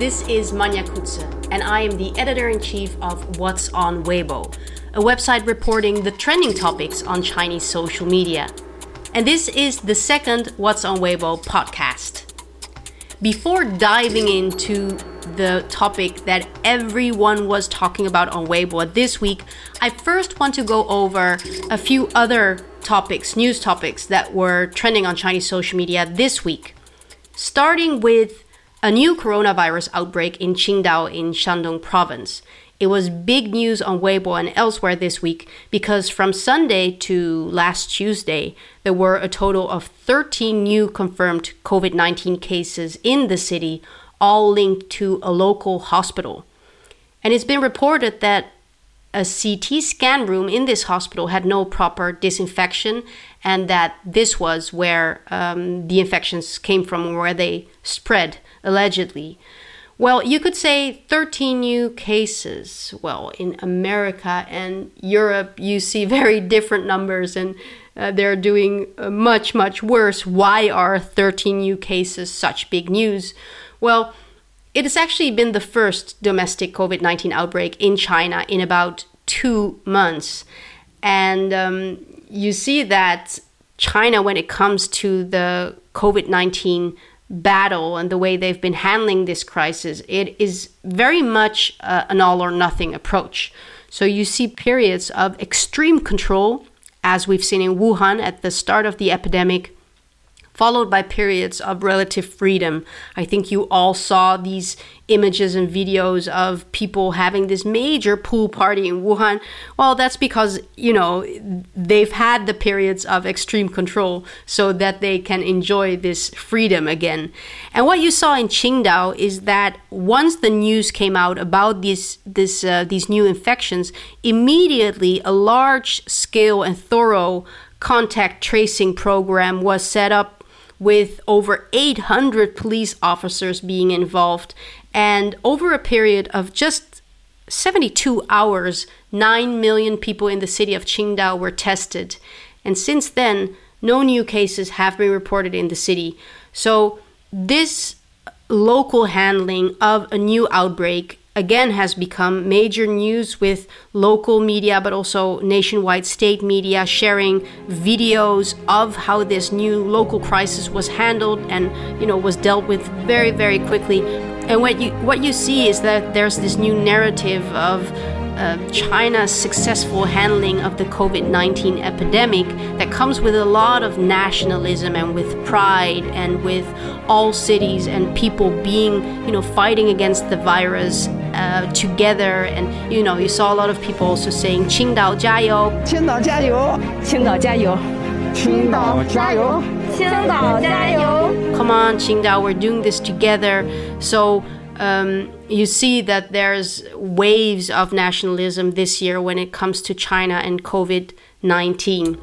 This is Manya Koetse, and I am the editor in chief of What's on Weibo, a website reporting the trending topics on Chinese social media. And this is the second What's on Weibo podcast. Before diving into the topic that everyone was talking about on Weibo this week, I first want to go over a few other topics, news topics that were trending on Chinese social media this week. Starting with a new coronavirus outbreak in Qingdao in Shandong province. It was big news on Weibo and elsewhere this week because from Sunday to last Tuesday, there were a total of 13 new confirmed COVID 19 cases in the city, all linked to a local hospital. And it's been reported that a CT scan room in this hospital had no proper disinfection, and that this was where um, the infections came from, where they spread, allegedly. Well, you could say 13 new cases. Well, in America and Europe, you see very different numbers, and uh, they're doing uh, much, much worse. Why are 13 new cases such big news? Well, it has actually been the first domestic COVID 19 outbreak in China in about two months. And um, you see that China, when it comes to the COVID 19 battle and the way they've been handling this crisis, it is very much uh, an all or nothing approach. So you see periods of extreme control, as we've seen in Wuhan at the start of the epidemic, followed by periods of relative freedom. I think you all saw these images and videos of people having this major pool party in Wuhan. Well, that's because, you know, they've had the periods of extreme control so that they can enjoy this freedom again. And what you saw in Qingdao is that once the news came out about these this uh, these new infections, immediately a large scale and thorough contact tracing program was set up with over 800 police officers being involved. And over a period of just 72 hours, 9 million people in the city of Qingdao were tested. And since then, no new cases have been reported in the city. So, this local handling of a new outbreak again has become major news with local media but also nationwide state media sharing videos of how this new local crisis was handled and you know was dealt with very very quickly. And what you what you see is that there's this new narrative of uh, China's successful handling of the COVID 19 epidemic that comes with a lot of nationalism and with pride and with all cities and people being, you know, fighting against the virus uh, together. And, you know, you saw a lot of people also saying, Qingdao 加油! Qingdao 加油!青岛加油!青岛加油!青岛加油! Come on, Qingdao, we're doing this together. So, um, you see that there's waves of nationalism this year when it comes to China and COVID 19.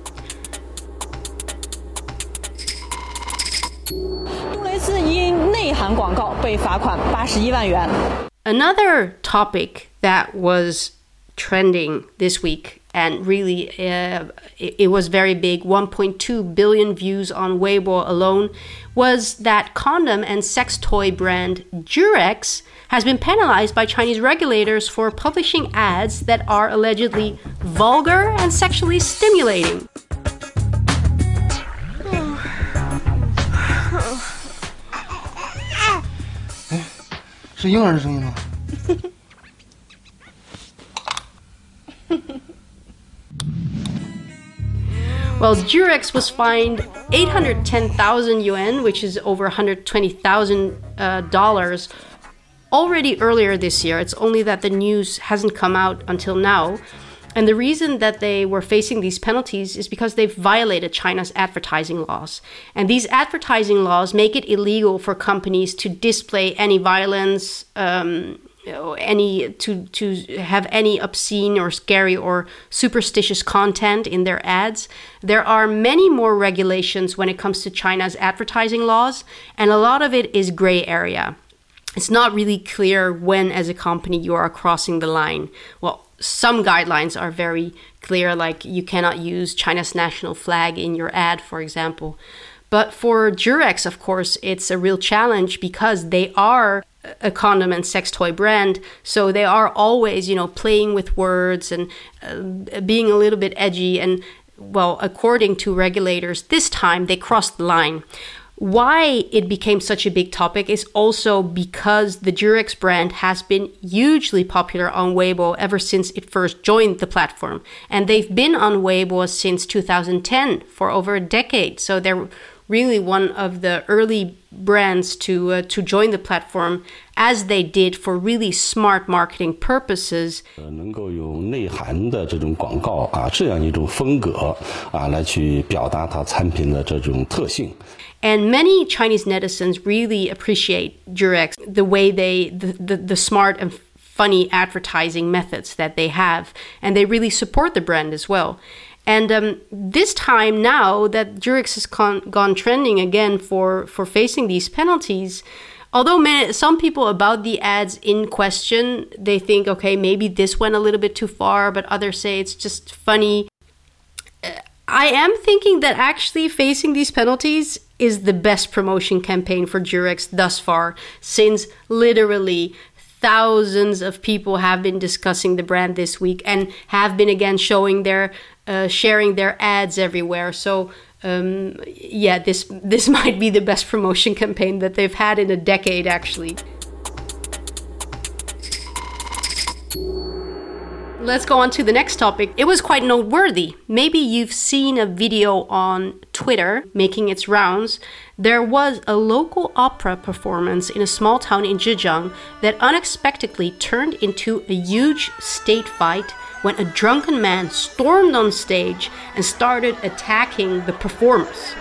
Another topic that was trending this week and really uh, it, it, was very big 1.2 billion views on weibo alone was that condom and sex toy brand Durex has been penalized by chinese regulators for publishing ads that are allegedly vulgar and sexually stimulating 是婴儿的声音吗？Well, Durex was fined 810,000 yuan, which is over $120,000 uh, already earlier this year. It's only that the news hasn't come out until now. And the reason that they were facing these penalties is because they've violated China's advertising laws. And these advertising laws make it illegal for companies to display any violence, um, any to to have any obscene or scary or superstitious content in their ads. There are many more regulations when it comes to China's advertising laws, and a lot of it is gray area. It's not really clear when, as a company, you are crossing the line. Well, some guidelines are very clear, like you cannot use China's national flag in your ad, for example. But for Durex, of course, it's a real challenge because they are a condom and sex toy brand. So they are always, you know, playing with words and uh, being a little bit edgy. And, well, according to regulators, this time they crossed the line. Why it became such a big topic is also because the Durex brand has been hugely popular on Weibo ever since it first joined the platform. And they've been on Weibo since 2010 for over a decade. So they're really one of the early brands to uh, to join the platform as they did for really smart marketing purposes and many Chinese netizens really appreciate Durex, the way they, the, the, the smart and funny advertising methods that they have, and they really support the brand as well. And um, this time now that Durex has con- gone trending again for, for facing these penalties, although some people about the ads in question, they think, okay, maybe this went a little bit too far, but others say it's just funny. I am thinking that actually facing these penalties is the best promotion campaign for Durex thus far, since literally thousands of people have been discussing the brand this week and have been again showing their uh, sharing their ads everywhere. So um, yeah, this this might be the best promotion campaign that they've had in a decade, actually. Let's go on to the next topic. It was quite noteworthy. Maybe you've seen a video on Twitter making its rounds. There was a local opera performance in a small town in Zhejiang that unexpectedly turned into a huge state fight when a drunken man stormed on stage and started attacking the performers.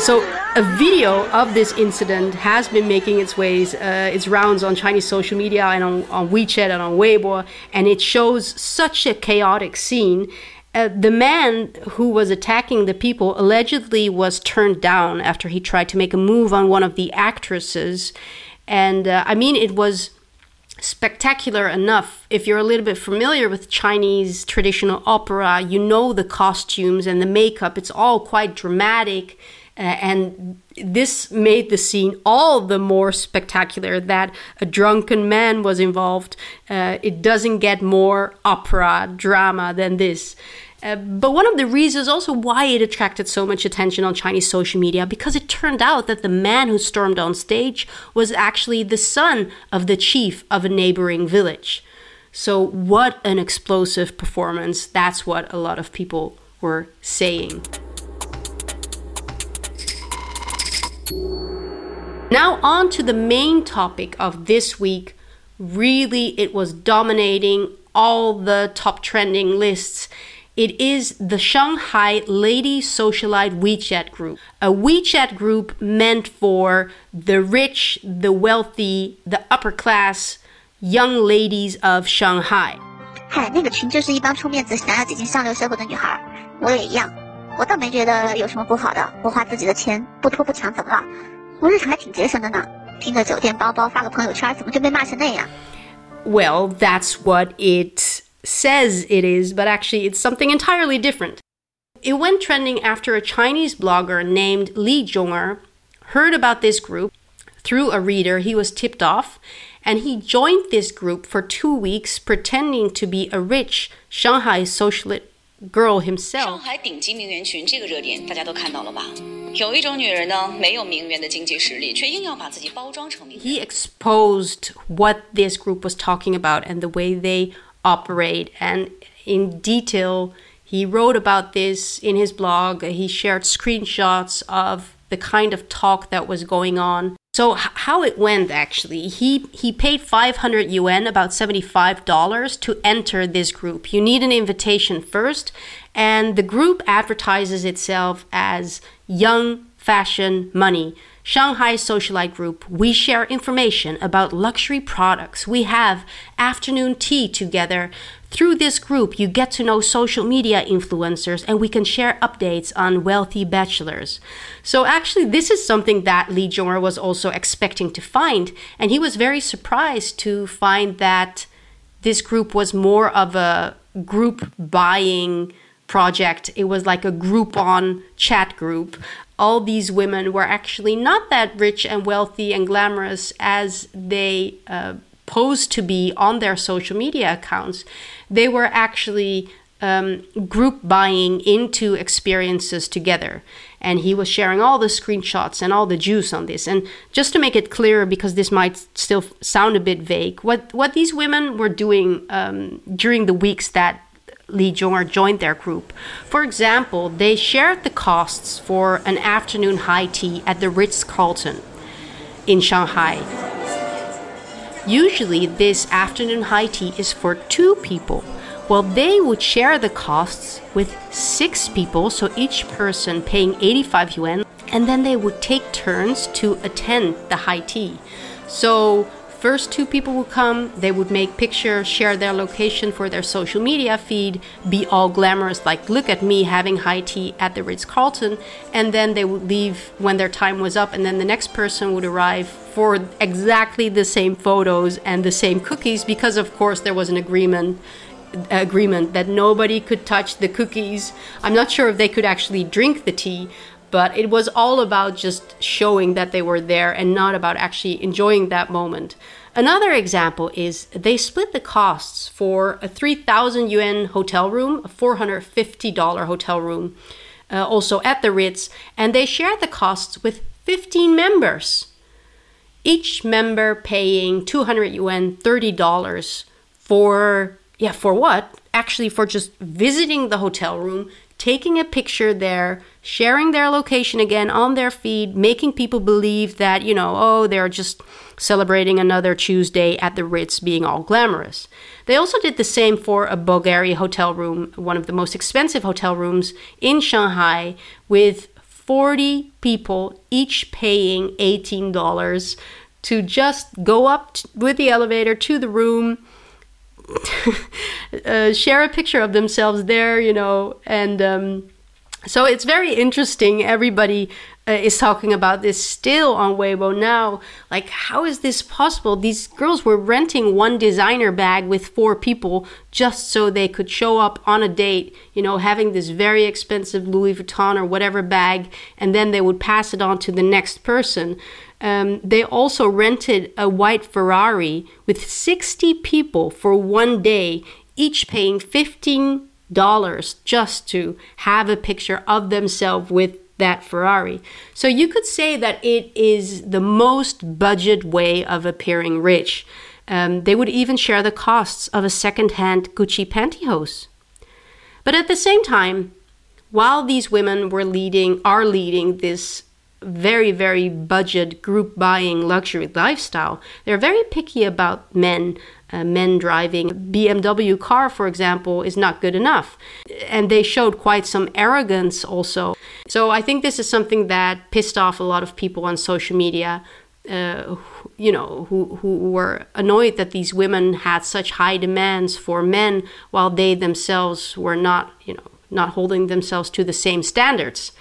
So a video of this incident has been making its ways, uh, its rounds on Chinese social media and on, on WeChat and on Weibo, and it shows such a chaotic scene. Uh, the man who was attacking the people allegedly was turned down after he tried to make a move on one of the actresses. And uh, I mean, it was spectacular enough. If you're a little bit familiar with Chinese traditional opera, you know the costumes and the makeup, it's all quite dramatic and this made the scene all the more spectacular that a drunken man was involved. Uh, it doesn't get more opera drama than this. Uh, but one of the reasons also why it attracted so much attention on Chinese social media because it turned out that the man who stormed on stage was actually the son of the chief of a neighboring village. So, what an explosive performance! That's what a lot of people were saying. Now, on to the main topic of this week. Really, it was dominating all the top trending lists. It is the Shanghai Lady Socialite WeChat group, a WeChat group meant for the rich, the wealthy, the upper class young ladies of Shanghai. 嗨，那个群就是一帮出面子、想要挤进上流社会的女孩，我也一样。 我倒没觉得有什么不好的，不花自己的钱，不偷不抢，怎么了？我日常还挺节省的呢，订个酒店包包，发个朋友圈，怎么就被骂成那样？Well, that's what it says it is, but actually it's something entirely different. It went trending after a Chinese blogger named Li Zhong'er heard about this group through a reader he was tipped off, and he joined this group for two weeks pretending to be a rich Shanghai socialite girl himself. 上海顶级名媛群这个热点大家都看到了吧？有一种女人呢，没有名媛的经济实力，却硬要把自己包装成名。He exposed what this group was talking about and the way they operate, and in detail, he wrote about this in his blog. He shared screenshots of the kind of talk that was going on. So how it went actually, he he paid 500 yuan, about $75 to enter this group. You need an invitation first, and the group advertises itself as Young Fashion Money. Shanghai Socialite Group, we share information about luxury products. We have afternoon tea together. Through this group, you get to know social media influencers and we can share updates on wealthy bachelors. So, actually, this is something that Li Zhong'er was also expecting to find, and he was very surprised to find that this group was more of a group buying project. It was like a Groupon chat group. All these women were actually not that rich and wealthy and glamorous as they uh, posed to be on their social media accounts. They were actually um, group buying into experiences together. And he was sharing all the screenshots and all the juice on this. And just to make it clear, because this might still sound a bit vague, what, what these women were doing um, during the weeks that Lee Jong joined their group. For example, they shared the costs for an afternoon high tea at the Ritz Carlton in Shanghai. Usually, this afternoon high tea is for two people. Well, they would share the costs with six people, so each person paying 85 yuan, and then they would take turns to attend the high tea. So first two people would come, they would make pictures, share their location for their social media feed, be all glamorous, like, look at me having high tea at the Ritz Carlton, and then they would leave when their time was up, and then the next person would arrive for exactly the same photos and the same cookies, because of course there was an agreement agreement that nobody could touch the cookies. I'm not sure if they could actually drink the tea, but it was all about just showing that they were there and not about actually enjoying that moment. Another example is they split the costs for a 3,000 yuan hotel room, a $450 hotel room, uh, also at the Ritz, and they shared the costs with 15 members. Each member paying 200 yuan, $30 for, yeah, for what? Actually, for just visiting the hotel room, taking a picture there, sharing their location again on their feed, making people believe that, you know, oh, they're just celebrating another Tuesday at the Ritz being all glamorous. They also did the same for a Bulgari hotel room, one of the most expensive hotel rooms in Shanghai, with 40 people each paying $18 to just go up t- with the elevator to the room uh, share a picture of themselves there, you know, and um, so it's very interesting. Everybody uh, is talking about this still on Weibo now. Like, how is this possible? These girls were renting one designer bag with four people just so they could show up on a date, you know, having this very expensive Louis Vuitton or whatever bag, and then they would pass it on to the next person. Um, they also rented a white Ferrari with 60 people for one day, each paying $15 just to have a picture of themselves with that Ferrari. So you could say that it is the most budget way of appearing rich. Um, they would even share the costs of a second hand Gucci pantyhose. But at the same time, while these women were leading, are leading this very, very budget group buying luxury lifestyle, they're very picky about men. Uh, men driving BMW car, for example, is not good enough. And they showed quite some arrogance also. So I think this is something that pissed off a lot of people on social media. Uh, you know, who, who were annoyed that these women had such high demands for men while they themselves were not, you know, not holding themselves to the same standards.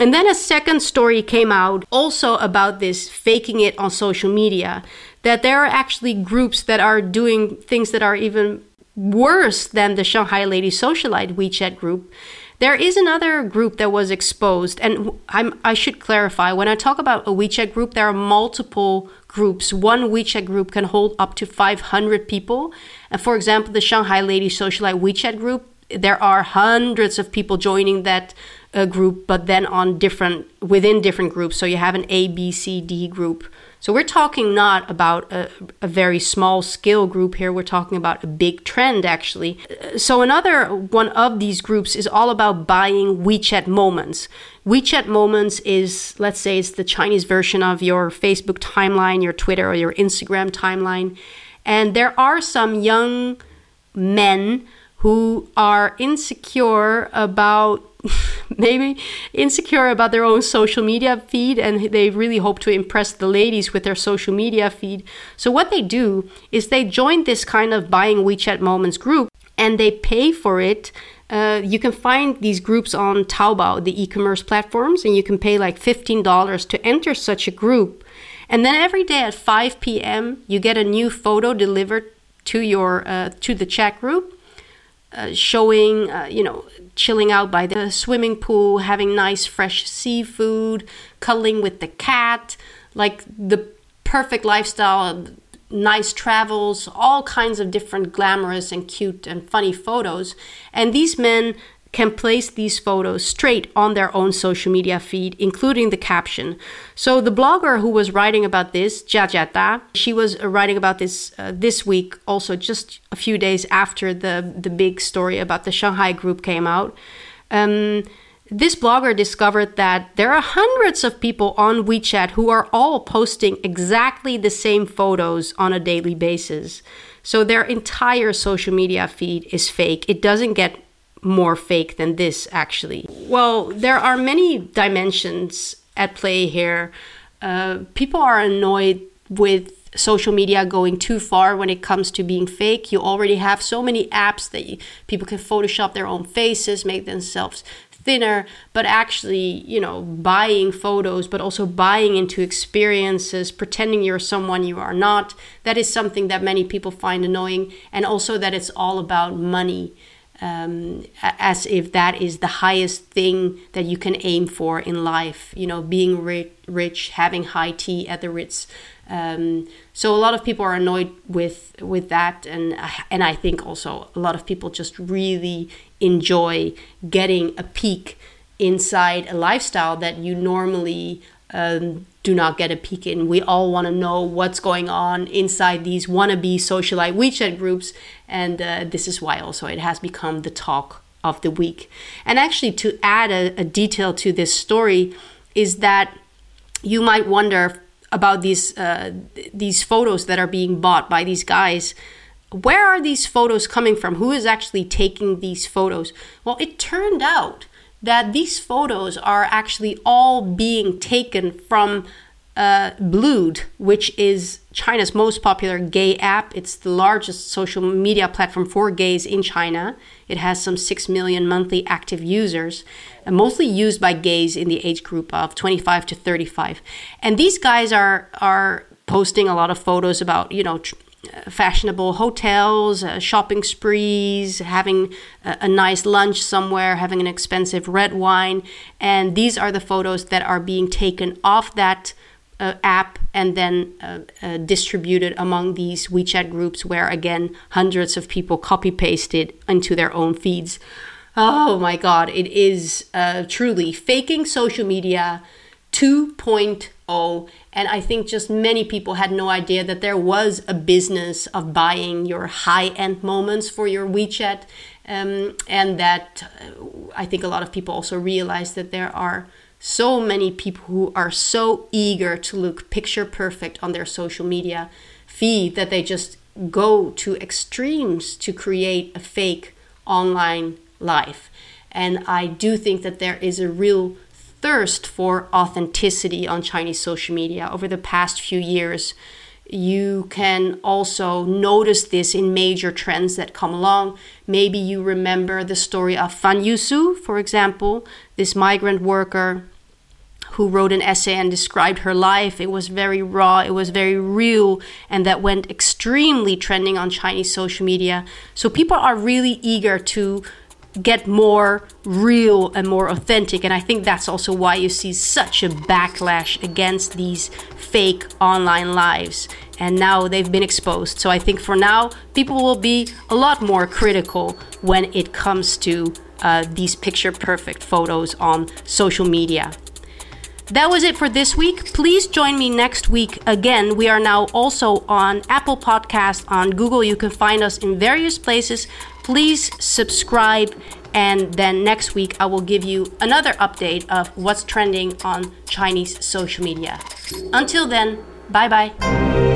And then a second story came out also about this faking it on social media that there are actually groups that are doing things that are even worse than the Shanghai Lady Socialite WeChat group. There is another group that was exposed, and I'm, i should clarify when I talk about a WeChat group, there are multiple groups. One WeChat group can hold up to 500 people. And for example, the Shanghai Lady Socialite WeChat group, there are hundreds of people joining that a group, but then on different within different groups. So you have an A, B, C, D group. So we're talking not about a, a very small scale group here. We're talking about a big trend actually. So another one of these groups is all about buying WeChat moments. WeChat moments is, let's say, it's the Chinese version of your Facebook timeline, your Twitter, or your Instagram timeline. And there are some young men who are insecure about maybe insecure about their own social media feed and they really hope to impress the ladies with their social media feed. So, what they do is they join this kind of buying WeChat moments group and they pay for it. Uh, you can find these groups on Taobao, the e commerce platforms, and you can pay like $15 to enter such a group. And then every day at 5 p.m., you get a new photo delivered to your uh, to the chat group uh, showing, uh, you know, chilling out by the swimming pool, having nice fresh seafood, cuddling with the cat, like the perfect lifestyle, nice travels, all kinds of different glamorous and cute and funny photos. And these men can place these photos straight on their own social media feed, including the caption. So the blogger who was writing about this, Jia Jiata, she was writing about this uh, this week, also just a few days after the the big story about the Shanghai group came out. Um, this blogger discovered that there are hundreds of people on WeChat who are all posting exactly the same photos on a daily basis. So their entire social media feed is fake. It doesn't get more fake than this, actually. Well, there are many dimensions at play here. Uh, people are annoyed with social media going too far when it comes to being fake. You already have so many apps that you, people can Photoshop their own faces, make themselves thinner, but actually, you know, buying photos, but also buying into experiences, pretending you're someone you are not. That is something that many people find annoying, and also that it's all about money um, as if that is the highest thing that you can aim for in life. You know, being rich, rich having high tea at the Ritz. Um, so a lot of people are annoyed with with that, and and I think also a lot of people just really enjoy getting a peek inside a lifestyle that you normally um, do not get a peek in. We all want to know what's going on inside these wannabe socialite WeChat groups, and uh, this is why also it has become the talk of the week. And actually, to add a, a detail to this story, is that you might wonder about these uh, these photos that are being bought by these guys. Where are these photos coming from? Who is actually taking these photos? Well, it turned out that these photos are actually all being taken from uh, Blued, which is China's most popular gay app. It's the largest social media platform for gays in China. It has some 6 million monthly active users, mostly used by gays in the age group of 25 to 35. And these guys are, are posting a lot of photos about, you know, tr- fashionable hotels, uh, shopping sprees, having a, a, nice lunch somewhere, having an expensive red wine. And these are the photos that are being taken off that uh, app and then uh, uh distributed among these WeChat groups, where again, hundreds of people copy pasted into their own feeds. Oh my God, it is uh, truly faking social media 2.0 and I think just many people had no idea that there was a business of buying your high end moments for your WeChat. Um, and that uh, I think a lot of people also realize that there are so many people who are so eager to look picture perfect on their social media feed that they just go to extremes to create a fake online life. And I do think that there is a real thirst for authenticity on Chinese social media over the past few years. You can also notice this in major trends that come along. Maybe you remember the story of Fan Yusu, for example, this migrant worker who wrote an essay and described her life. It was very raw, it was very real, and that went extremely trending on Chinese social media. So people are really eager to get more real and more authentic. And I think that's also why you see such a backlash against these fake online lives. And now they've been exposed. So I think for now, people will be a lot more critical when it comes to uh, these picture perfect photos on social media. That was it for this week. Please join me next week again. We are now also on Apple Podcast, on Google. You can find us in various places. Please subscribe and then next week I will give you another update of what's trending on Chinese social media. Until then, bye bye.